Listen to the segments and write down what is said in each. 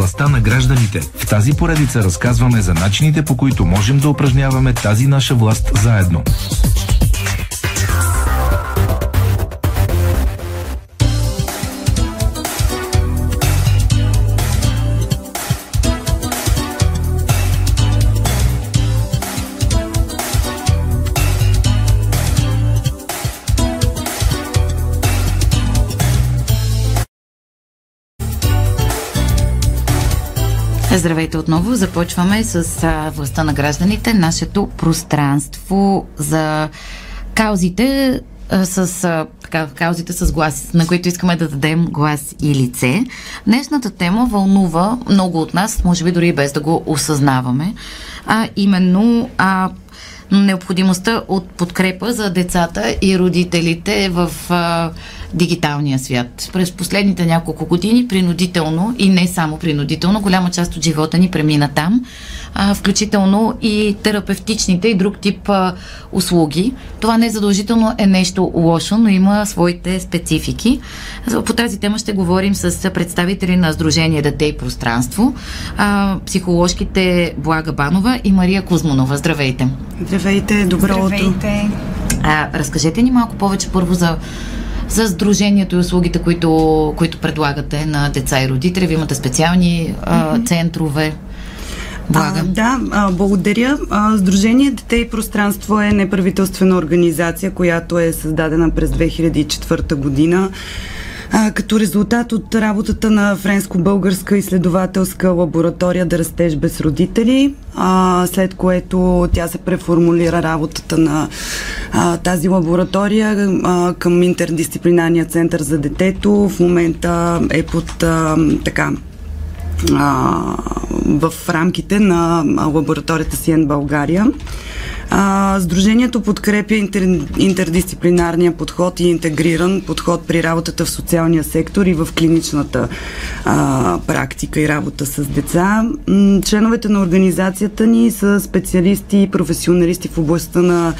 властта на гражданите. В тази поредица разказваме за начините по които можем да упражняваме тази наша власт заедно. Здравейте отново. Започваме с властта на гражданите, нашето пространство за каузите с така, каузите с глас, на които искаме да дадем глас и лице. Днешната тема вълнува много от нас, може би дори без да го осъзнаваме, а именно а, необходимостта от подкрепа за децата и родителите в а, дигиталния свят. През последните няколко години принудително и не само принудително, голяма част от живота ни премина там, а, включително и терапевтичните и друг тип а, услуги. Това не задължително е нещо лошо, но има своите специфики. По тази тема ще говорим с представители на Сдружение Дете и пространство, а, психоложките Блага Банова и Мария Кузманова. Здравейте! Здравейте, добро Здравейте. утро! А, разкажете ни малко повече първо за за Сдружението и услугите, които, които предлагате на деца и родители. Вие имате специални а, центрове. Блага. А, да, а, благодаря. А, Сдружение Дете и пространство е неправителствена организация, която е създадена през 2004 година като резултат от работата на френско-българска изследователска лаборатория да растеж без родители, а, след което тя се преформулира работата на а, тази лаборатория а, към интердисциплинарния център за детето. В момента е под а, така а, в рамките на лабораторията Сиен България. А, Сдружението подкрепя интер, интердисциплинарния подход и интегриран подход при работата в социалния сектор и в клиничната а, практика и работа с деца. Членовете на организацията ни са специалисти и професионалисти в областта на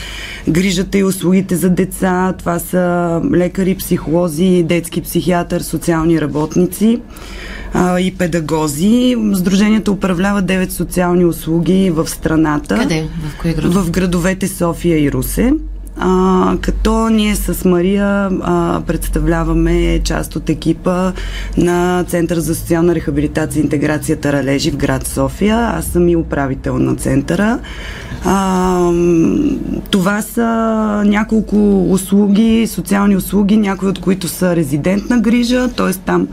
грижата и услугите за деца. Това са лекари, психолози, детски психиатър, социални работници а, и педагози. Сдружението управлява 9 социални услуги в страната. Къде? В кои градове? В градовете София и Русе. А, като ние с Мария а, представляваме част от екипа на Център за социална рехабилитация и интеграция Таралежи в град София. Аз съм и управител на центъра. А, това са няколко услуги, социални услуги, някои от които са резидентна грижа, т.е. там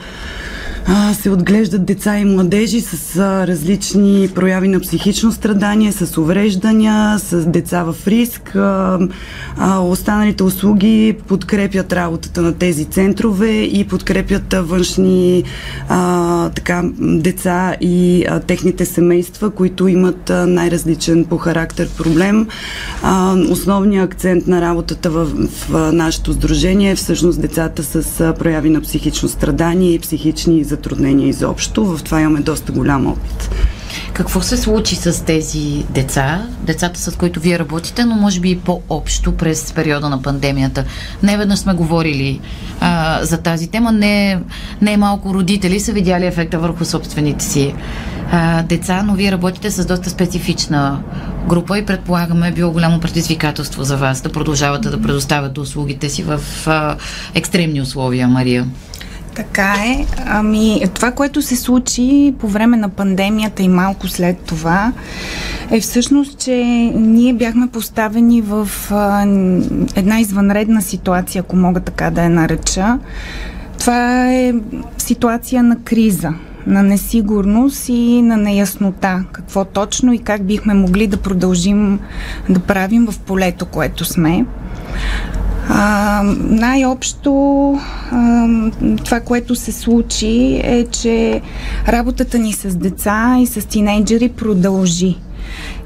се отглеждат деца и младежи с различни прояви на психично страдание, с увреждания, с деца в риск. Останалите услуги подкрепят работата на тези центрове и подкрепят външни така, деца и техните семейства, които имат най-различен по характер проблем. Основният акцент на работата в, в, нашето сдружение е всъщност децата с прояви на психично страдание и психични затруднения изобщо. В това имаме доста голям опит. Какво се случи с тези деца, децата с които вие работите, но може би и по-общо през периода на пандемията? Не веднъж сме говорили а, за тази тема. Не, не малко родители са видяли ефекта върху собствените си а, деца, но вие работите с доста специфична група и предполагаме е било голямо предизвикателство за вас да продължавате да предоставяте услугите си в а, екстремни условия, Мария. Така е. Ами, това, което се случи по време на пандемията и малко след това, е всъщност, че ние бяхме поставени в а, една извънредна ситуация, ако мога така да я нареча. Това е ситуация на криза, на несигурност и на неяснота. Какво точно и как бихме могли да продължим да правим в полето, което сме. А, най-общо а, това, което се случи е, че работата ни с деца и с тинейджери продължи.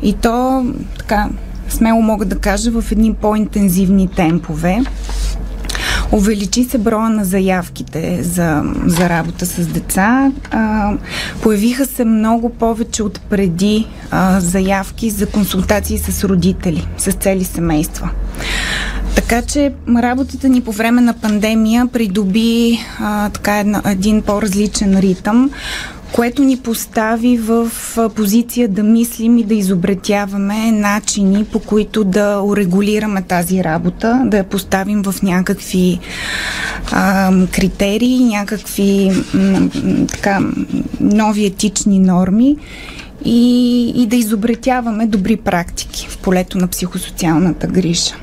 И то, така, смело мога да кажа, в едни по-интензивни темпове. Увеличи се броя на заявките за, за работа с деца. А, появиха се много повече от преди а, заявки за консултации с родители, с цели семейства. Така че работата ни по време на пандемия придоби а, така една, един по-различен ритъм, което ни постави в позиция да мислим и да изобретяваме начини, по които да урегулираме тази работа, да я поставим в някакви а, критерии, някакви м, така, нови етични норми и, и да изобретяваме добри практики в полето на психосоциалната грижа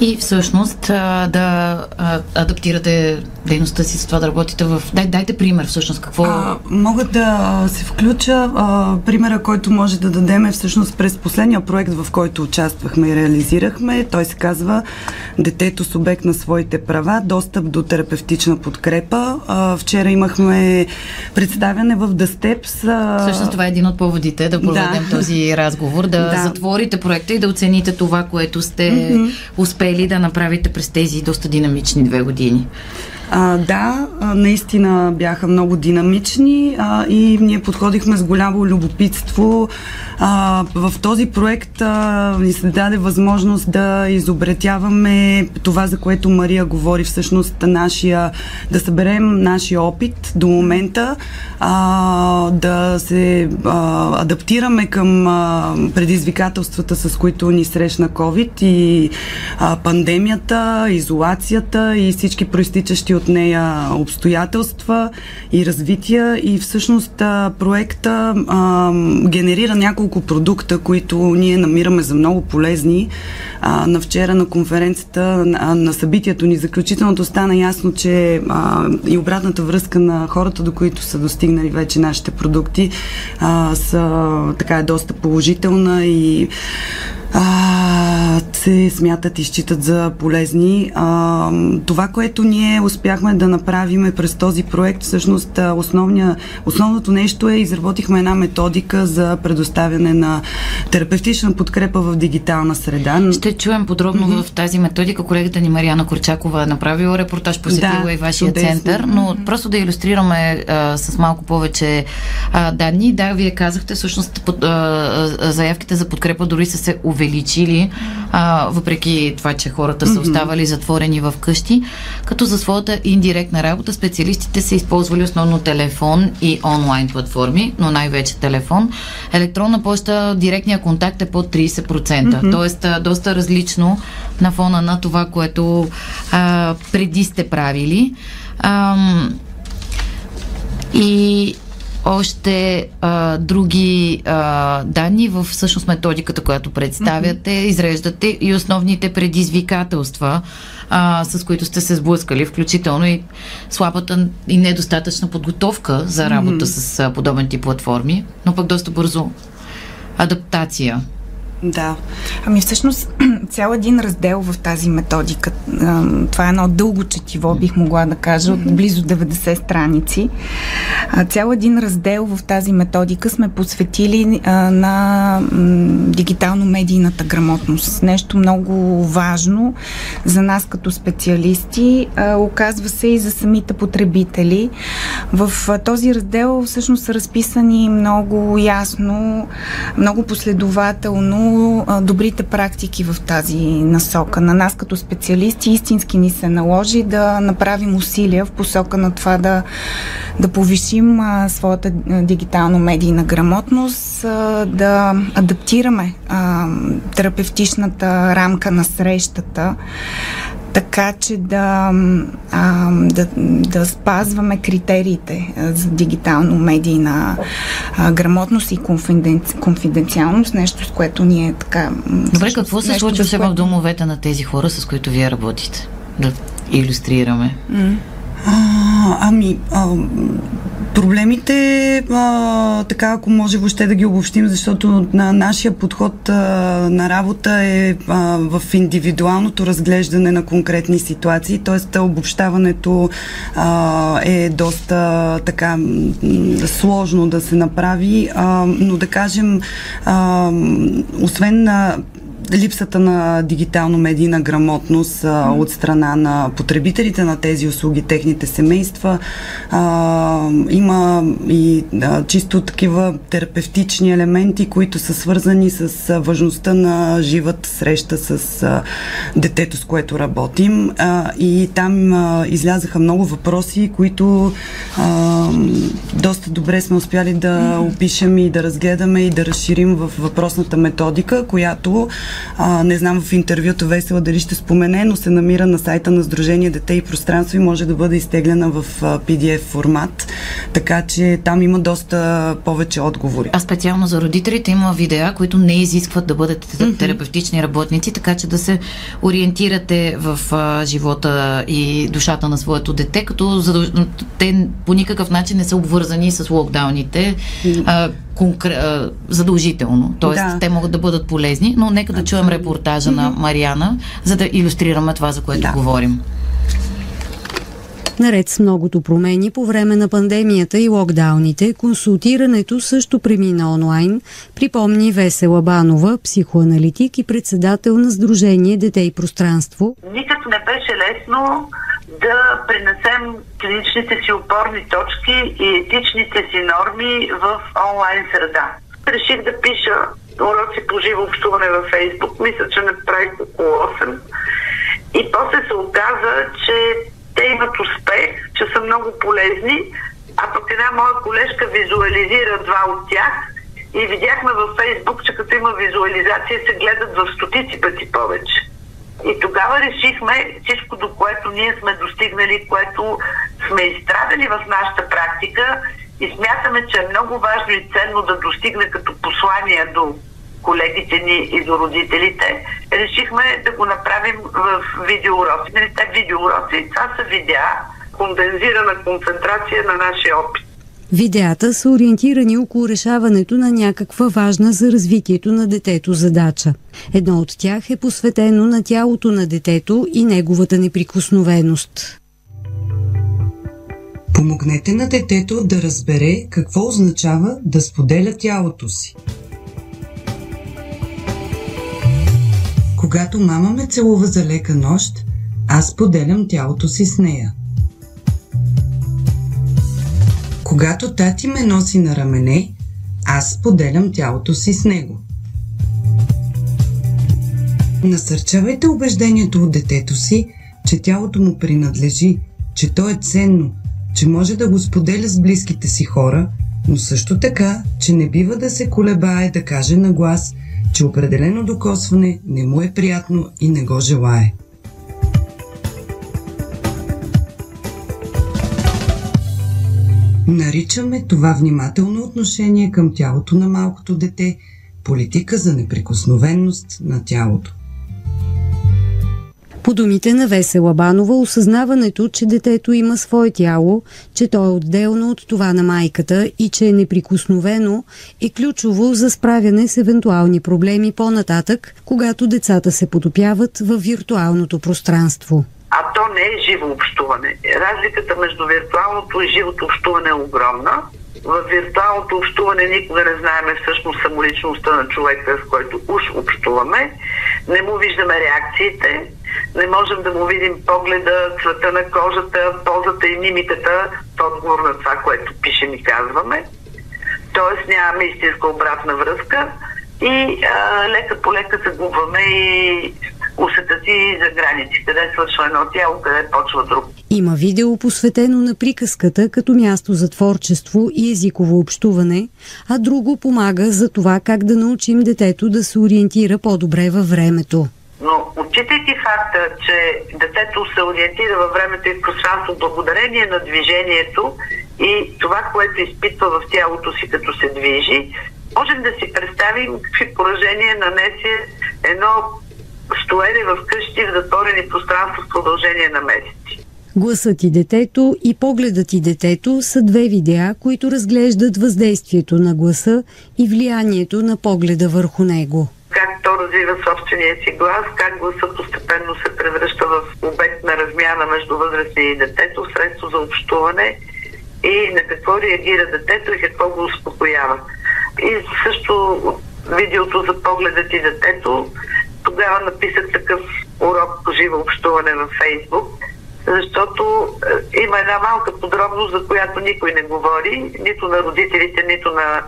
и всъщност да адаптирате дейността си с това да работите в... Дай, дайте пример всъщност какво... А, мога да се включа. А, примера, който може да дадем е всъщност през последния проект, в който участвахме и реализирахме. Той се казва Детето с обект на своите права, достъп до терапевтична подкрепа. А, вчера имахме представяне в The Steps. А... Всъщност това е един от поводите да проведем да. този разговор, да, да затворите проекта и да оцените това, което сте mm-hmm. успели успели да направите през тези доста динамични две години? А, да, наистина бяха много динамични а, и ние подходихме с голямо любопитство. А, в този проект а, ни се даде възможност да изобретяваме това, за което Мария говори, всъщност нашия, да съберем нашия опит до момента, а, да се а, адаптираме към а, предизвикателствата, с които ни срещна COVID и а, пандемията, изолацията и всички проистичащи от нея обстоятелства и развития и всъщност проекта а, генерира няколко продукта, които ние намираме за много полезни. А, на вчера на конференцията, на, на събитието ни заключителното стана ясно, че а, и обратната връзка на хората, до които са достигнали вече нашите продукти, а, са така е доста положителна и а, се смятат и считат за полезни. А, това, което ние успяхме да направим през този проект, всъщност основния, основното нещо е изработихме една методика за предоставяне на терапевтична подкрепа в дигитална среда. Ще чуем подробно mm-hmm. в тази методика. Колегата ни Марияна Корчакова е направила репортаж, посетила да, и вашия чудесно. център, но просто да иллюстрираме а, с малко повече а, данни. Да, вие казахте, всъщност под, а, заявките за подкрепа дори са се увеличили увеличили, а, въпреки това, че хората са оставали затворени в къщи. Като за своята индиректна работа специалистите са използвали основно телефон и онлайн платформи, но най-вече телефон. Електронна почта, директния контакт е под 30%, mm-hmm. т.е. доста различно на фона на това, което а, преди сте правили. А, и още а, други а, данни в всъщност методиката, която представяте, mm-hmm. изреждате и основните предизвикателства, а, с които сте се сблъскали, включително и слабата и недостатъчна подготовка за работа mm-hmm. с а, подобен тип платформи, но пък доста бързо адаптация да. Ами всъщност цял един раздел в тази методика. Това е едно дълго четиво, бих могла да кажа, от близо 90 страници. Цял един раздел в тази методика сме посветили на дигитално-медийната грамотност. Нещо много важно за нас като специалисти. Оказва се и за самите потребители. В този раздел всъщност са разписани много ясно, много последователно добрите практики в тази насока. На нас като специалисти истински ни се наложи да направим усилия в посока на това да, да повишим своята дигитално-медийна грамотност, да адаптираме терапевтичната рамка на срещата, така че да, а, да, да спазваме критериите за дигитално-медийна а, грамотност и конфиденци, конфиденциалност, нещо с което ние така... Добре, какво се случва се в домовете на тези хора, с които вие работите? Да иллюстрираме. Mm. А, ами, а, Проблемите, а, така ако може въобще да ги обобщим, защото на нашия подход а, на работа е а, в индивидуалното разглеждане на конкретни ситуации, т.е. обобщаването а, е доста така сложно да се направи, а, но да кажем, а, освен на липсата на дигитално-медийна грамотност а, от страна на потребителите на тези услуги, техните семейства. А, има и а, чисто такива терапевтични елементи, които са свързани с а, важността на живата среща с а, детето, с което работим. А, и там а, излязаха много въпроси, които а, доста добре сме успяли да опишем и да разгледаме и да разширим в въпросната методика, която а, не знам в интервюто Весела дали ще спомене, но се намира на сайта на Сдружение Дете и пространство и може да бъде изтеглена в PDF формат, така че там има доста повече отговори. А специално за родителите има видеа, които не изискват да бъдете mm-hmm. терапевтични работници, така че да се ориентирате в а, живота и душата на своето дете, като задълж... те по никакъв начин не са обвързани с локдауните. А, конкре... задължително. Тоест, да. те могат да бъдат полезни, но нека да чуем репортажа на Мариана, за да иллюстрираме това, за което да. говорим. Наред с многото промени по време на пандемията и локдауните, консултирането също премина онлайн, припомни Весела Банова, психоаналитик и председател на Сдружение Дете и пространство. Никак не беше лесно да пренесем клиничните си опорни точки и етичните си норми в онлайн среда. Реших да пиша уроци по живо общуване във Фейсбук. Мисля, че направих около 8. И после се оказа, че те имат успех, че са много полезни, а пък една моя колежка визуализира два от тях и видяхме във Фейсбук, че като има визуализация се гледат в стотици пъти повече. И тогава решихме всичко, до което ние сме достигнали, което сме изстрадали в нашата практика и смятаме, че е много важно и ценно да достигне като послание до колегите ни и до родителите, решихме да го направим в видеоуроци. Нали, те видеоуроци, това са видеа, кондензирана концентрация на нашия опит. Видеята са ориентирани около решаването на някаква важна за развитието на детето задача. Едно от тях е посветено на тялото на детето и неговата неприкосновеност. Помогнете на детето да разбере какво означава да споделя тялото си. Когато мама ме целува за лека нощ, аз поделям тялото си с нея. Когато тати ме носи на рамене, аз поделям тялото си с него. Насърчавайте убеждението от детето си, че тялото му принадлежи, че то е ценно, че може да го споделя с близките си хора, но също така, че не бива да се колебае да каже на глас, че определено докосване не му е приятно и не го желае. Наричаме това внимателно отношение към тялото на малкото дете политика за неприкосновенност на тялото. По думите на Весела Банова, осъзнаването, че детето има свое тяло, че то е отделно от това на майката и че е неприкосновено, е ключово за справяне с евентуални проблеми по-нататък, когато децата се потопяват в виртуалното пространство а то не е живо общуване. Разликата между виртуалното и живото общуване е огромна. В виртуалното общуване никога не знаеме всъщност самоличността на човека, с който уж общуваме. Не му виждаме реакциите, не можем да му видим погледа, цвета на кожата, позата и мимиката в отговор на това, което пишем и казваме. Тоест нямаме истинска обратна връзка и а, лека по лека загубваме и усета си за граници, къде свършва едно тяло, къде почва друг. Има видео посветено на приказката като място за творчество и езиково общуване, а друго помага за това как да научим детето да се ориентира по-добре във времето. Но отчитайки факта, че детето се ориентира във времето и в пространство благодарение на движението и това, което изпитва в тялото си като се движи, можем да си представим какви поражения нанесе едно стоене в къщи в затворени пространства в продължение на месеци. Гласът и детето и погледът и детето са две видеа, които разглеждат въздействието на гласа и влиянието на погледа върху него. Как то развива собствения си глас, как гласът постепенно се превръща в обект на размяна между възрастния и детето, средство за общуване и на какво реагира детето и какво го успокоява. И също видеото за погледът и детето тогава написах такъв урок по живо общуване във Фейсбук, защото е, има една малка подробност, за която никой не говори, нито на родителите, нито на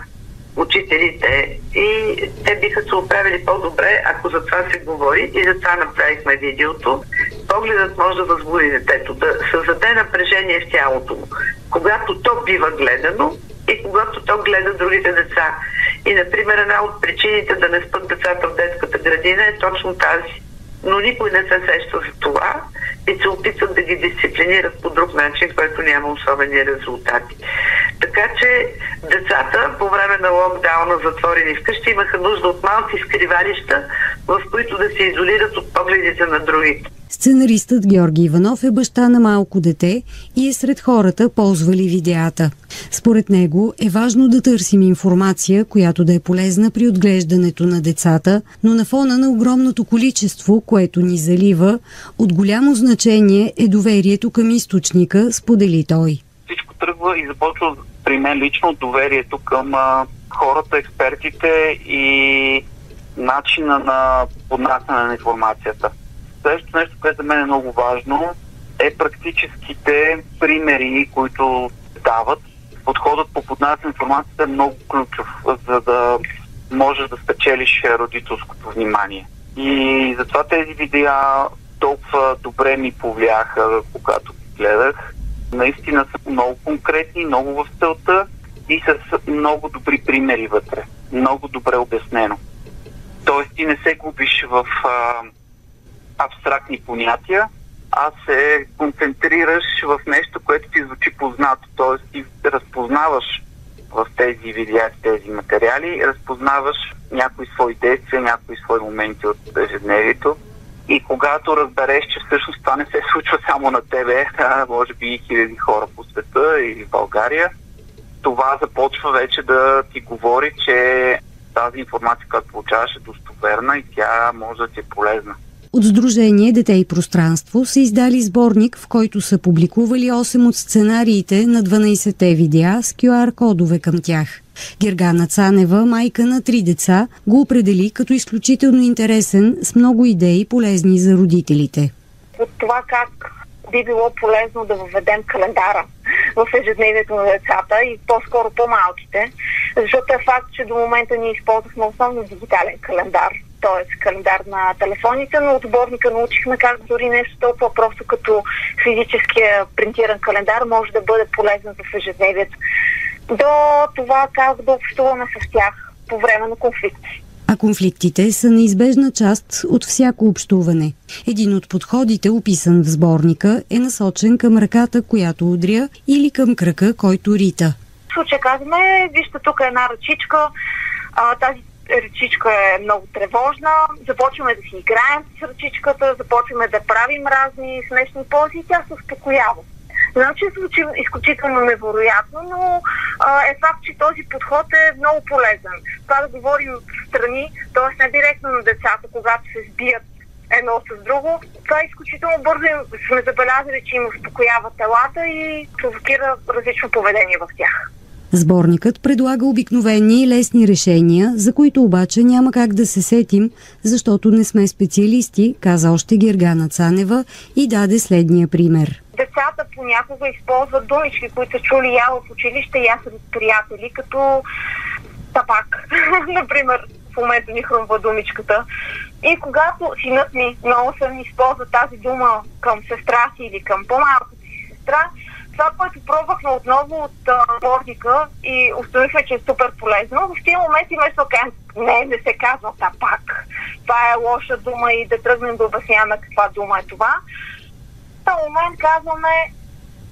учителите и те биха се оправили по-добре, ако за това се говори и за това направихме видеото. Погледът може да възбуди детето, да създаде напрежение в тялото му. Когато то бива гледано и когато то гледа другите деца. И, например, една от причините да не спят децата в детската градина е точно тази. Но никой не се сеща за това и се опитват да ги дисциплинират по друг начин, който няма особени резултати. Така че децата по време на локдауна затворени вкъщи имаха нужда от малки скривалища, в които да се изолират от погледите на другите. Сценаристът Георги Иванов е баща на малко дете и е сред хората, ползвали видеята. Според него е важно да търсим информация, която да е полезна при отглеждането на децата, но на фона на огромното количество, което ни залива, от голямо значение е доверието към източника, сподели той. Всичко тръгва и започва при мен лично доверието към а, хората, експертите и начина на поднасяне на информацията. Следващото нещо, което за мен е много важно, е практическите примери, които дават. Подходът по поднасяне на информацията е много ключов, за да можеш да спечелиш родителското внимание. И затова тези видеа толкова добре ми повлияха, когато ги гледах. Наистина са много конкретни, много в целта и с много добри примери вътре. Много добре обяснено. Тоест ти не се губиш в а, абстрактни понятия, а се концентрираш в нещо, което ти звучи познато. Тоест ти разпознаваш в тези видеа, в тези материали, разпознаваш някои свои действия, някои свои моменти от ежедневието. И когато разбереш, че всъщност това не се случва само на тебе, а може би и хиляди хора по света и в България, това започва вече да ти говори, че тази информация, която получаваш е достоверна и тя може да ти е полезна. От Сдружение Дете и пространство са издали сборник, в който са публикували 8 от сценариите на 12-те видеа с QR-кодове към тях. Гергана Цанева, майка на три деца, го определи като изключително интересен с много идеи полезни за родителите. От това как би било полезно да въведем календара в ежедневието на децата и по-скоро по-малките, защото е факт, че до момента ние използвахме основно дигитален календар т.е. календар на телефоните, но от сборника научихме как дори нещо толкова просто като физическия принтиран календар може да бъде полезен в ежедневието. До това как да общуваме с тях по време на конфликти. А конфликтите са неизбежна част от всяко общуване. Един от подходите, описан в сборника, е насочен към ръката, която удря, или към кръка, който рита. В случай казваме, вижте тук е една ръчичка, а, тази ръчичка е много тревожна, започваме да си играем с ръчичката, започваме да правим разни смешни пози и тя се успокоява. Значи звучи изключително невероятно, но а, е факт, че този подход е много полезен. Това да говорим в страни, т.е. не директно на децата, когато се сбият едно с друго. Това е изключително бързо сме забелязали, че им успокоява телата и провокира различно поведение в тях. Сборникът предлага обикновени и лесни решения, за които обаче няма как да се сетим, защото не сме специалисти, каза още Гергана Цанева и даде следния пример. Децата понякога използват думички, които чули я в училище и аз с приятели, като табак. Например, в момента ни хрумва думичката. И когато синът ми много съм използва тази дума към сестра си или към по-малко си сестра, това, което пробвахме отново от Бордика и установихме, че е супер полезно, в тези моменти вместо кажем, не, не се казва тапак. Това е лоша дума и да тръгнем да обясняваме каква дума е това. В този момент казваме,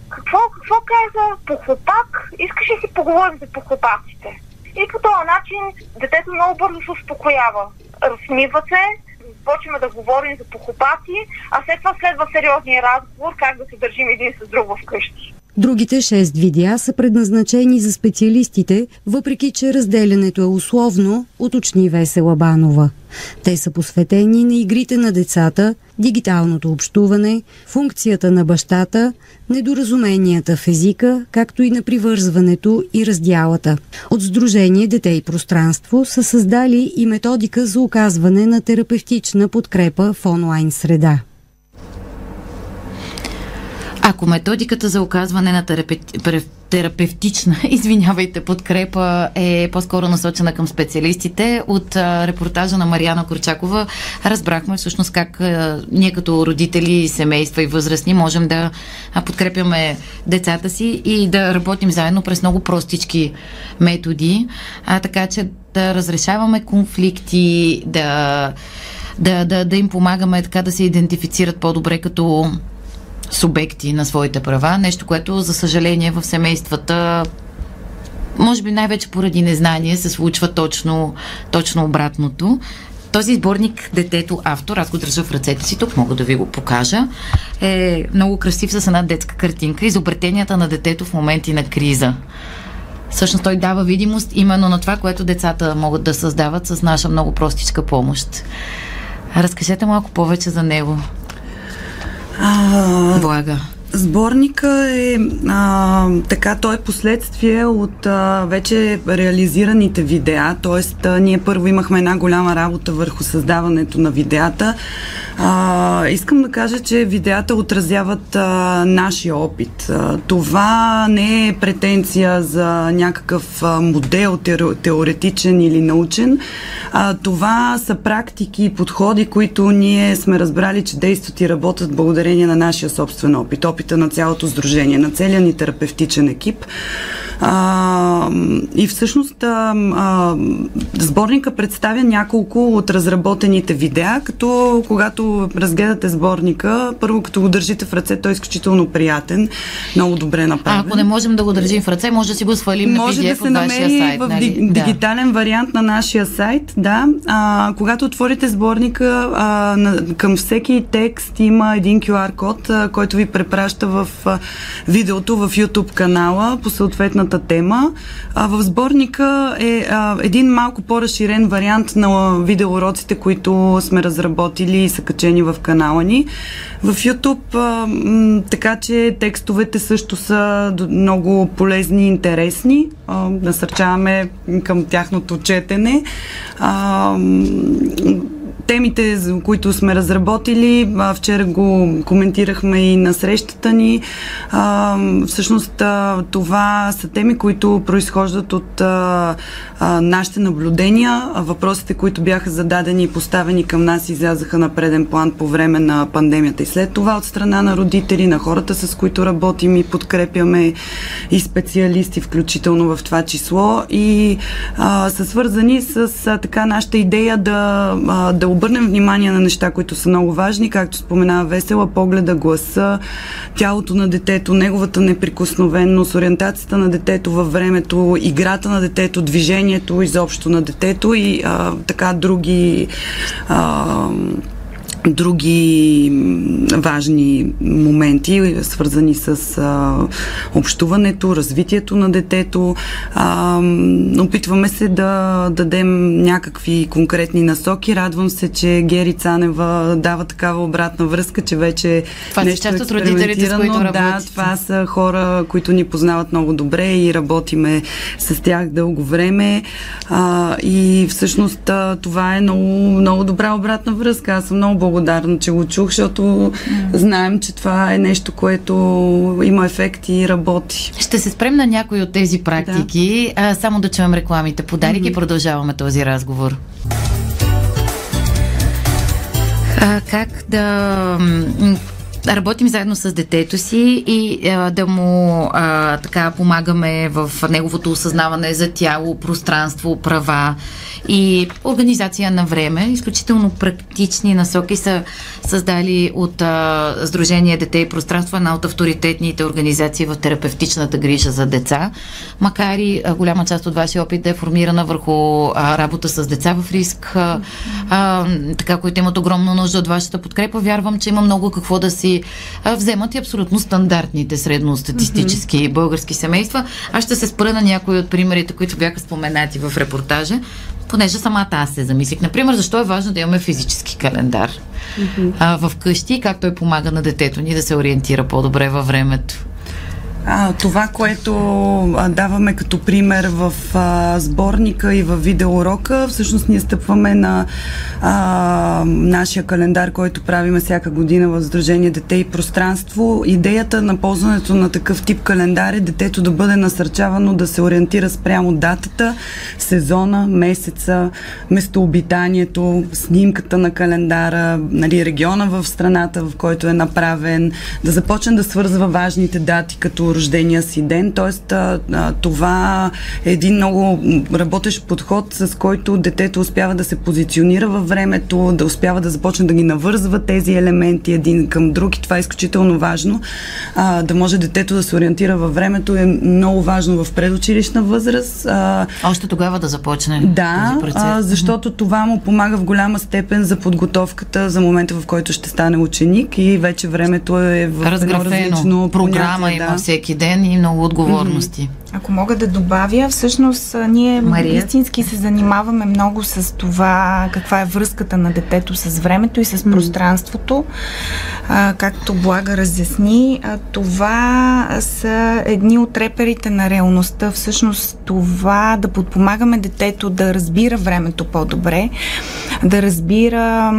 какво, какво каза похлопак? Искаш ли си поговорим за похлопаците? И по този начин детето много бързо се успокоява. Разсмива се, почваме да говорим за похопати, а след това следва сериозния разговор как да се държим един с друг вкъщи. Другите 6 видеа са предназначени за специалистите, въпреки че разделянето е условно, уточни Весела Банова. Те са посветени на игрите на децата, дигиталното общуване, функцията на бащата, недоразуменията в езика, както и на привързването и раздялата. От Сдружение Дете и пространство са създали и методика за оказване на терапевтична подкрепа в онлайн среда. Ако методиката за оказване на терапевтична, извинявайте, подкрепа е по-скоро насочена към специалистите, от а, репортажа на Марияна Корчакова разбрахме всъщност как а, ние като родители, семейства и възрастни можем да а, подкрепяме децата си и да работим заедно през много простички методи, а, така че да разрешаваме конфликти, да, да, да, да им помагаме така да се идентифицират по-добре като субекти на своите права, нещо, което за съжаление в семействата може би най-вече поради незнание се случва точно, точно обратното. Този сборник Детето автор, аз го държа в ръцете си, тук мога да ви го покажа, е много красив с една детска картинка, изобретенията на детето в моменти на криза. Всъщност той дава видимост именно на това, което децата могат да създават с наша много простичка помощ. Разкажете малко повече за него. А, Блага. Сборника е а, така, той е последствие от а, вече реализираните видеа, т.е. ние първо имахме една голяма работа върху създаването на видеята. А, искам да кажа, че видеята отразяват а, нашия опит. А, това не е претенция за някакъв а, модел теоретичен или научен. А, това са практики и подходи, които ние сме разбрали, че действат и работят благодарение на нашия собствен опит, опита на цялото сдружение, на целия ни терапевтичен екип. А, и всъщност а, а, сборника представя няколко от разработените видеа, като когато разгледате сборника, първо като го държите в ръце, той е изключително приятен, много добре направен. А ако не можем да го държим в ръце, може да си го свалим може на PDF да се намери сайт, в нали? дигитален да. вариант на нашия сайт, да. А, когато отворите сборника, а, на, към всеки текст има един QR код, а, който ви препраща в а, видеото в YouTube канала по съответната съответната тема. А, в сборника е а, един малко по-разширен вариант на видеоуроците, които сме разработили и са качени в канала ни. В YouTube, а, м, така че текстовете също са много полезни и интересни. А, насърчаваме към тяхното четене. А, темите, които сме разработили, вчера го коментирахме и на срещата ни. Всъщност това са теми, които произхождат от нашите наблюдения. Въпросите, които бяха зададени и поставени към нас, излязаха на преден план по време на пандемията и след това от страна на родители, на хората, с които работим и подкрепяме и специалисти, включително в това число. И са свързани с така нашата идея да, а, да обърнем внимание на неща, които са много важни, както споменава Весела, погледа, гласа, тялото на детето, неговата неприкосновенност, ориентацията на детето във времето, играта на детето, движението изобщо на детето и а, така други а, други важни моменти, свързани с а, общуването, развитието на детето. А, опитваме се да дадем някакви конкретни насоки. Радвам се, че Гери Цанева дава такава обратна връзка, че вече това нещо е от родителите, с които работите. Да, това са хора, които ни познават много добре и работиме с тях дълго време. А, и всъщност това е много, много добра обратна връзка. Аз съм много благодарна, че го чух, защото mm. знаем, че това е нещо, което има ефект и работи. Ще се спрем на някои от тези практики. Да. А, само да чуем рекламите. Подарик mm-hmm. и продължаваме този разговор. А, как да да работим заедно с детето си и а, да му а, така помагаме в неговото осъзнаване за тяло, пространство, права и организация на време. Изключително практични насоки са създали от а, Сдружение Дете и пространство, една от авторитетните организации в терапевтичната грижа за деца. Макар и а, голяма част от вашия опит да е формирана върху а, работа с деца в риск, а, а, така, които имат огромна нужда от вашата подкрепа, вярвам, че има много какво да си си а, вземат и абсолютно стандартните средностатистически mm-hmm. български семейства. Аз ще се спра на някои от примерите, които бяха споменати в репортажа, понеже самата аз се замислих. Например, защо е важно да имаме физически календар mm-hmm. а, в къщи и как той помага на детето ни да се ориентира по-добре във времето. А, това, което даваме като пример в а, сборника и в видеоурока, всъщност ние стъпваме на а, нашия календар, който правиме всяка година в Сдружение Дете и пространство. Идеята на ползването на такъв тип календар е детето да бъде насърчавано да се ориентира спрямо датата, сезона, месеца, местообитанието, снимката на календара, нали, региона в страната, в който е направен, да започне да свързва важните дати, като рождения си ден. Тоест, а, а, това е един много работещ подход, с който детето успява да се позиционира във времето, да успява да започне да ги навързва тези елементи един към друг и това е изключително важно. А, да може детето да се ориентира във времето е много важно в предучилищна възраст. А, Още тогава да започне да. А, защото това му помага в голяма степен за подготовката за момента, в който ще стане ученик и вече времето е в Разграфено. различно програма понятие, има да. всеки всеки ден и много отговорности. Mm-hmm. Ако мога да добавя, всъщност ние Мария. истински се занимаваме много с това каква е връзката на детето с времето и с пространството. А, както Блага разясни, а, това са едни от реперите на реалността. Всъщност това да подпомагаме детето да разбира времето по-добре, да разбира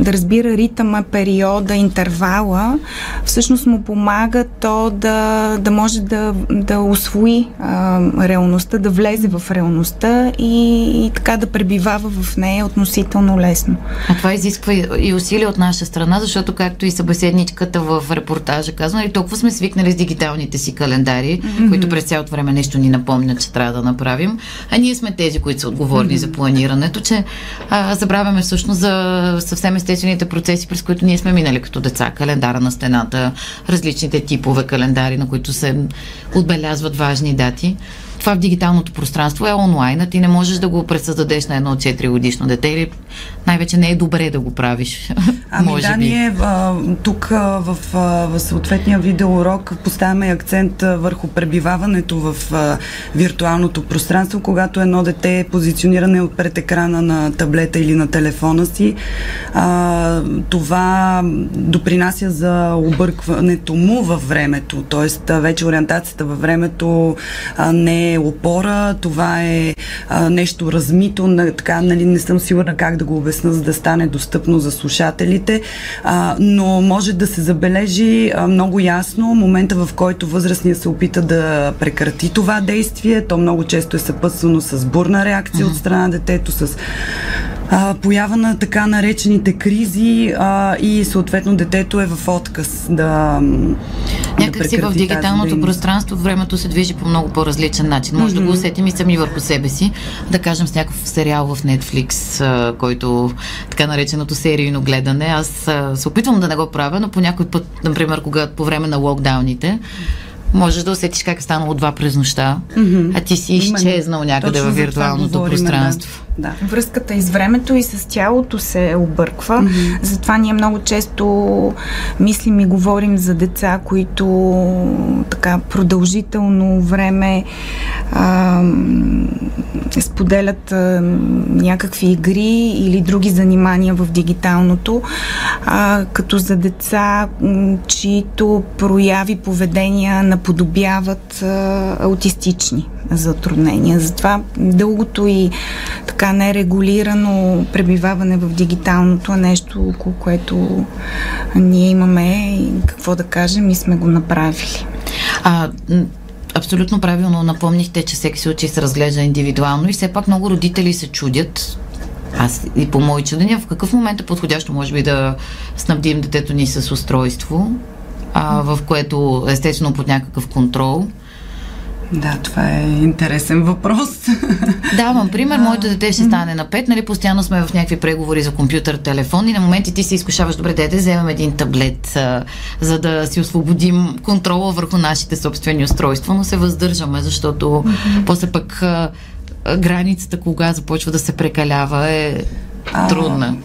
да разбира ритъма, периода, интервала, всъщност му помага то да, да може да, да освои а, реалността, да влезе в реалността и, и така да пребивава в нея относително лесно. А това изисква и усилия от наша страна, защото както и събеседничката в репортажа казва, нали, толкова сме свикнали с дигиталните си календари, mm-hmm. които през цялото време нещо ни напомнят, че трябва да направим, а ние сме тези, които са отговорни mm-hmm. за планирането, че а, забравяме всъщност за съвсем естествените процеси, през които ние сме минали като деца. Календара на стената, различните типове календари, на които се отбелязват важни дати. Това в дигиталното пространство е онлайн, а ти не можеш да го пресъздадеш на едно 4 годишно дете или най-вече не е добре да го правиш. Ами може да, би. ние а, тук а, в, а, в съответния видеоурок поставяме акцент а, върху пребиваването в а, виртуалното пространство, когато едно дете е позициониране пред екрана на таблета или на телефона си. А, това допринася за объркването му във времето, т.е. вече ориентацията във времето а, не е опора, това е а, нещо размито, на, така, нали, не съм сигурна как да го обясна, за да стане достъпно за слушателите, а, но може да се забележи а, много ясно момента, в който възрастният се опита да прекрати това действие. То много често е съпътствано с бурна реакция mm-hmm. от страна на детето, с а, поява на така наречените кризи а, и съответно детето е в отказ да. Някак си да в дигиталното пространство времето се движи по много по-различен начин. Може mm-hmm. да го усетим и сами върху себе си. Да кажем с някакъв сериал в Netflix, а, който така нареченото серийно гледане. Аз а, се опитвам да не го правя, но по някой път, например, когато по време на локдауните, можеш да усетиш как е станало два през нощта, mm-hmm. а ти си изчезнал някъде във виртуалното пространство. Да. Да. Връзката и с времето и с тялото се обърква. Mm-hmm. Затова ние много често мислим и говорим за деца, които така продължително време а, споделят а, някакви игри или други занимания в дигиталното, а, като за деца, чието прояви поведения наподобяват а, аутистични затруднения. Затова дългото и така нерегулирано пребиваване в дигиталното е нещо, около което ние имаме и какво да кажем и сме го направили. А, абсолютно правилно напомнихте, че всеки случай се разглежда индивидуално и все пак много родители се чудят аз и по мои чудения, в какъв момент е подходящо, може би, да снабдим детето ни с устройство, а, в което естествено под някакъв контрол, да, това е интересен въпрос. Давам пример. Моето дете ще стане на 5, нали, постоянно сме в някакви преговори за компютър, телефон и на моменти ти се изкушаваш, добре, дете, вземем един таблет, а, за да си освободим контрола върху нашите собствени устройства, но се въздържаме, защото mm-hmm. после пък а, границата, кога започва да се прекалява, е трудна.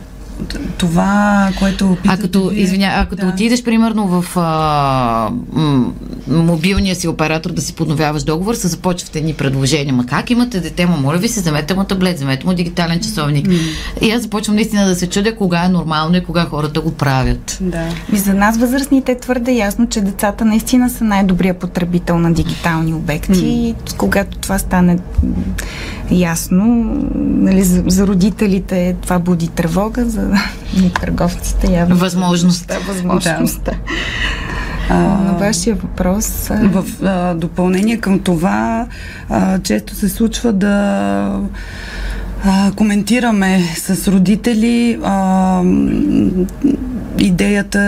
Това, което А като, извиня, а като да. отидеш примерно в а, м- мобилния си оператор да си подновяваш договор, се започват едни предложения. Ма как имате дете? Ма моля ви се, вземете му таблет, вземете му дигитален часовник. Mm. И аз започвам наистина да се чудя кога е нормално и кога хората го правят. Да. И за нас възрастните е твърде ясно, че децата наистина са най-добрия потребител на дигитални обекти. Mm. И когато това стане ясно, нали, за, за родителите това буди тревога, за търговците явно. Възможността. Възможността. Да. на вашия въпрос. В а, допълнение към това, а, често се случва да а, коментираме с родители а, идеята,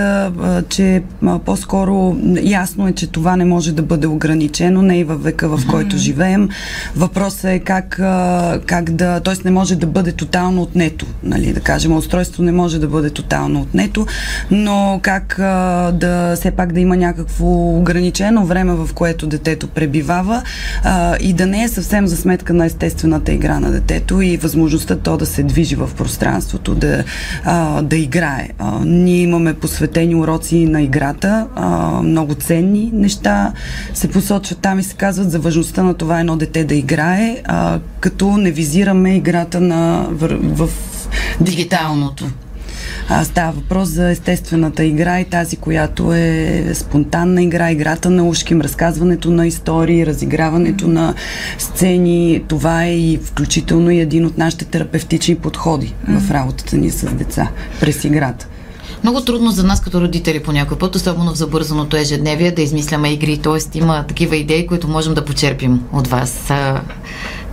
а, че а, по-скоро ясно е, че това не може да бъде ограничено, не и във века, в който живеем. Въпросът е как, а, как да, т.е. не може да бъде тотално отнето, нали, да кажем, устройство не може да бъде тотално отнето, но как а, да все пак да има някакво ограничено време, в което детето пребивава а, и да не е съвсем за сметка на естествената игра на детето и възможността то да се движи в пространството, да, а, да играе. А, ние имаме посветени уроци на играта, а, много ценни неща се посочват там и се казват за важността на това едно дете да играе, а, като не визираме играта на, в, в дигиталното. А, става въпрос за естествената игра и тази, която е спонтанна игра, играта на ушки, разказването на истории, разиграването на сцени. Това е и включително и един от нашите терапевтични подходи в работата ни с деца през играта. Много трудно за нас като родители по някой път, особено в забързаното ежедневие, да измисляме игри. Т.е. има такива идеи, които можем да почерпим от вас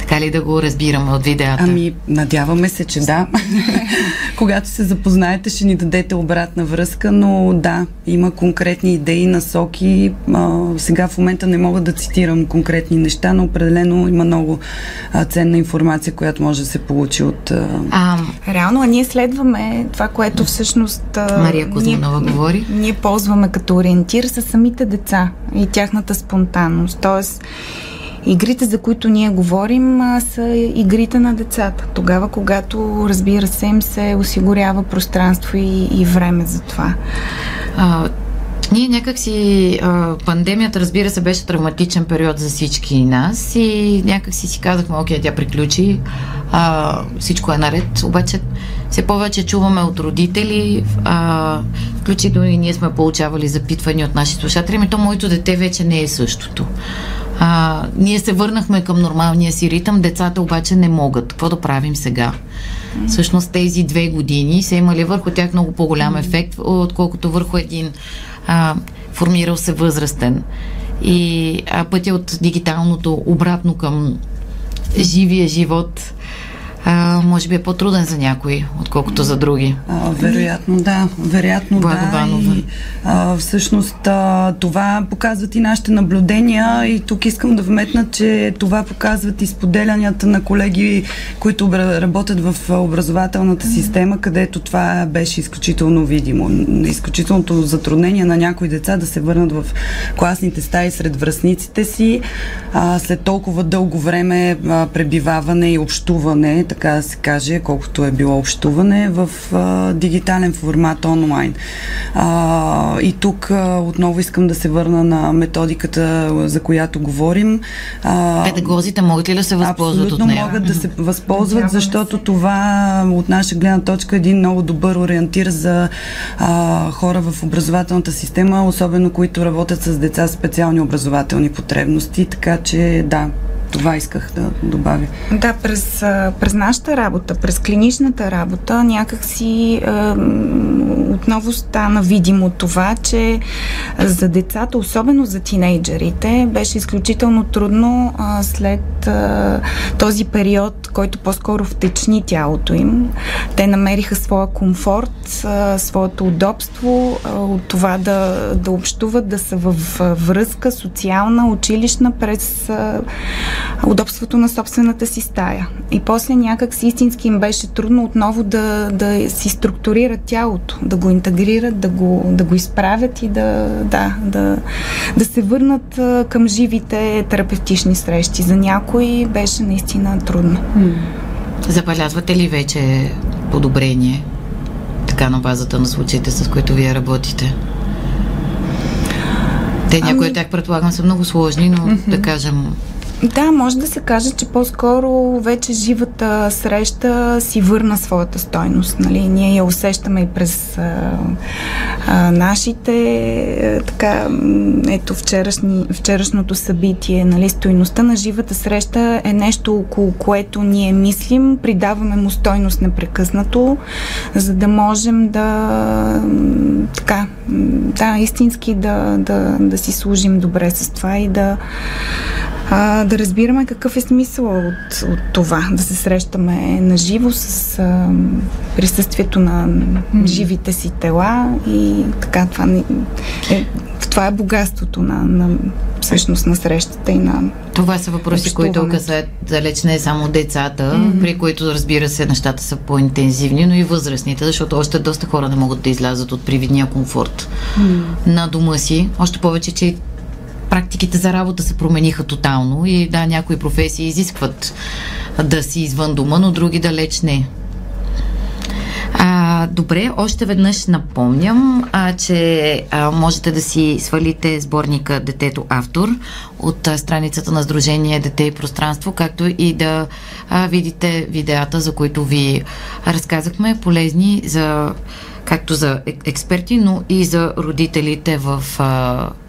така ли да го разбираме от видеята? Ами, надяваме се, че да. Когато се запознаете, ще ни дадете обратна връзка, но да, има конкретни идеи, насоки. А, сега в момента не мога да цитирам конкретни неща, но определено има много а, ценна информация, която може да се получи от... А... А, реално, а ние следваме това, което всъщност... А, Мария Кузманова ние, говори. Ние ползваме като ориентир са самите деца и тяхната спонтанност. Тоест, Игрите, за които ние говорим, са игрите на децата. Тогава, когато, разбира се, им се осигурява пространство и, и време за това. А, ние някакси, а, пандемията, разбира се, беше травматичен период за всички нас и някакси си казахме, окей, тя приключи, а, всичко е наред, обаче все повече чуваме от родители, а, включително и ние сме получавали запитвания от наши слушатели, ми то моето дете вече не е същото. А, ние се върнахме към нормалния си ритъм, децата обаче не могат. Какво да правим сега? Всъщност тези две години са имали върху тях много по-голям ефект, отколкото върху един а, формирал се възрастен. И а, пътя от дигиталното обратно към живия живот а, може би е по-труден за някои, отколкото за други. А, вероятно, да. Вероятно, да. И, а, всъщност а, това показват и нашите наблюдения и тук искам да вметна, че това показват и споделянията на колеги, които работят в образователната система, където това беше изключително видимо. Изключителното затруднение на някои деца да се върнат в класните стаи сред връзниците си а, след толкова дълго време а, пребиваване и общуване, така да се каже, колкото е било общуване в а, дигитален формат онлайн. А, и тук а, отново искам да се върна на методиката, за която говорим. А, Педагозите могат ли да се възползват от нея? могат да се възползват, защото това от наша гледна точка е един много добър ориентир за а, хора в образователната система, особено които работят с деца с специални образователни потребности, така че да, това исках да добавя. Да, през, през нашата работа, през клиничната работа, някакси е, отново стана видимо това, че за децата, особено за тинейджерите, беше изключително трудно е, след е, този период, който по-скоро втечни тялото им. Те намериха своя комфорт, е, своето удобство е, от това да, да общуват, да са в връзка социална, училищна през е, удобството на собствената си стая. И после някак си истински им беше трудно отново да, да си структурират тялото, да го интегрират, да го, да го изправят и да, да, да, да се върнат към живите терапевтични срещи. За някои беше наистина трудно. Забелязвате ли вече подобрение? така на базата на случаите, с които вие работите? Те някои ами... от тях предполагам са много сложни, но mm-hmm. да кажем да, може да се каже, че по-скоро вече живата среща си върна своята стойност. Нали? Ние я усещаме и през а, а, нашите, а, така, ето вчерашни, вчерашното събитие. Нали? Стойността на живата среща е нещо, около което ние мислим, придаваме му стойност непрекъснато, за да можем да, така, да, истински да, да, да си служим добре с това и да а, да разбираме какъв е смисъл от, от това, да се срещаме наживо с а, присъствието на живите си тела и така това е, това е богатството на, на всъщност на срещата и на Това са въпроси, които касаят далеч не само децата, mm-hmm. при които разбира се нещата са по-интензивни, но и възрастните, защото още доста хора не могат да излязат от привидния комфорт mm-hmm. на дома си. Още повече, че практиките за работа се промениха тотално и да, някои професии изискват да си извън дома, но други далеч не. А, добре, още веднъж напомням, а, че а, можете да си свалите сборника Детето автор от а, страницата на Сдружение Дете и пространство, както и да а, видите видеята, за които ви разказахме, полезни за както за експерти, но и за родителите в,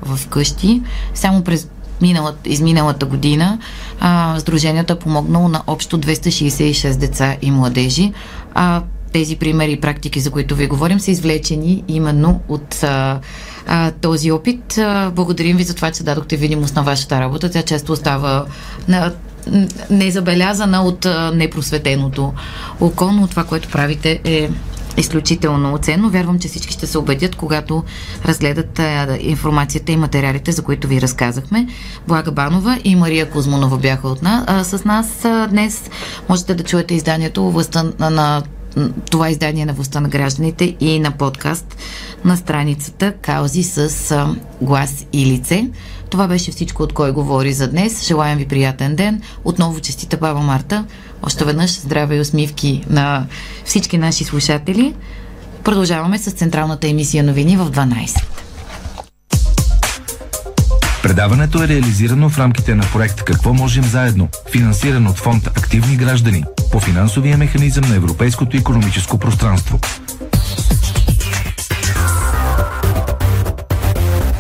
в къщи. Само през миналата, изминалата година а, Сдружението е помогнало на общо 266 деца и младежи. А, тези примери и практики, за които ви говорим, са извлечени именно от а, а, този опит. А, благодарим ви за това, че дадохте видимост на вашата работа. Тя често остава на, незабелязана от непросветеното око, но това, което правите е изключително ценно. Вярвам, че всички ще се убедят, когато разгледат информацията и материалите, за които ви разказахме. Блага Банова и Мария Кузманова бяха от нас. А, с нас а, днес можете да чуете изданието властта на, на това издание на властта на гражданите и на подкаст на страницата Каузи с глас и лице. Това беше всичко от кой говори за днес. Желаем ви приятен ден. Отново честита Баба Марта. Още веднъж здраве и усмивки на всички наши слушатели. Продължаваме с централната емисия новини в 12. Предаването е реализирано в рамките на проект Какво можем заедно, финансиран от фонд Активни граждани по финансовия механизъм на Европейското економическо пространство.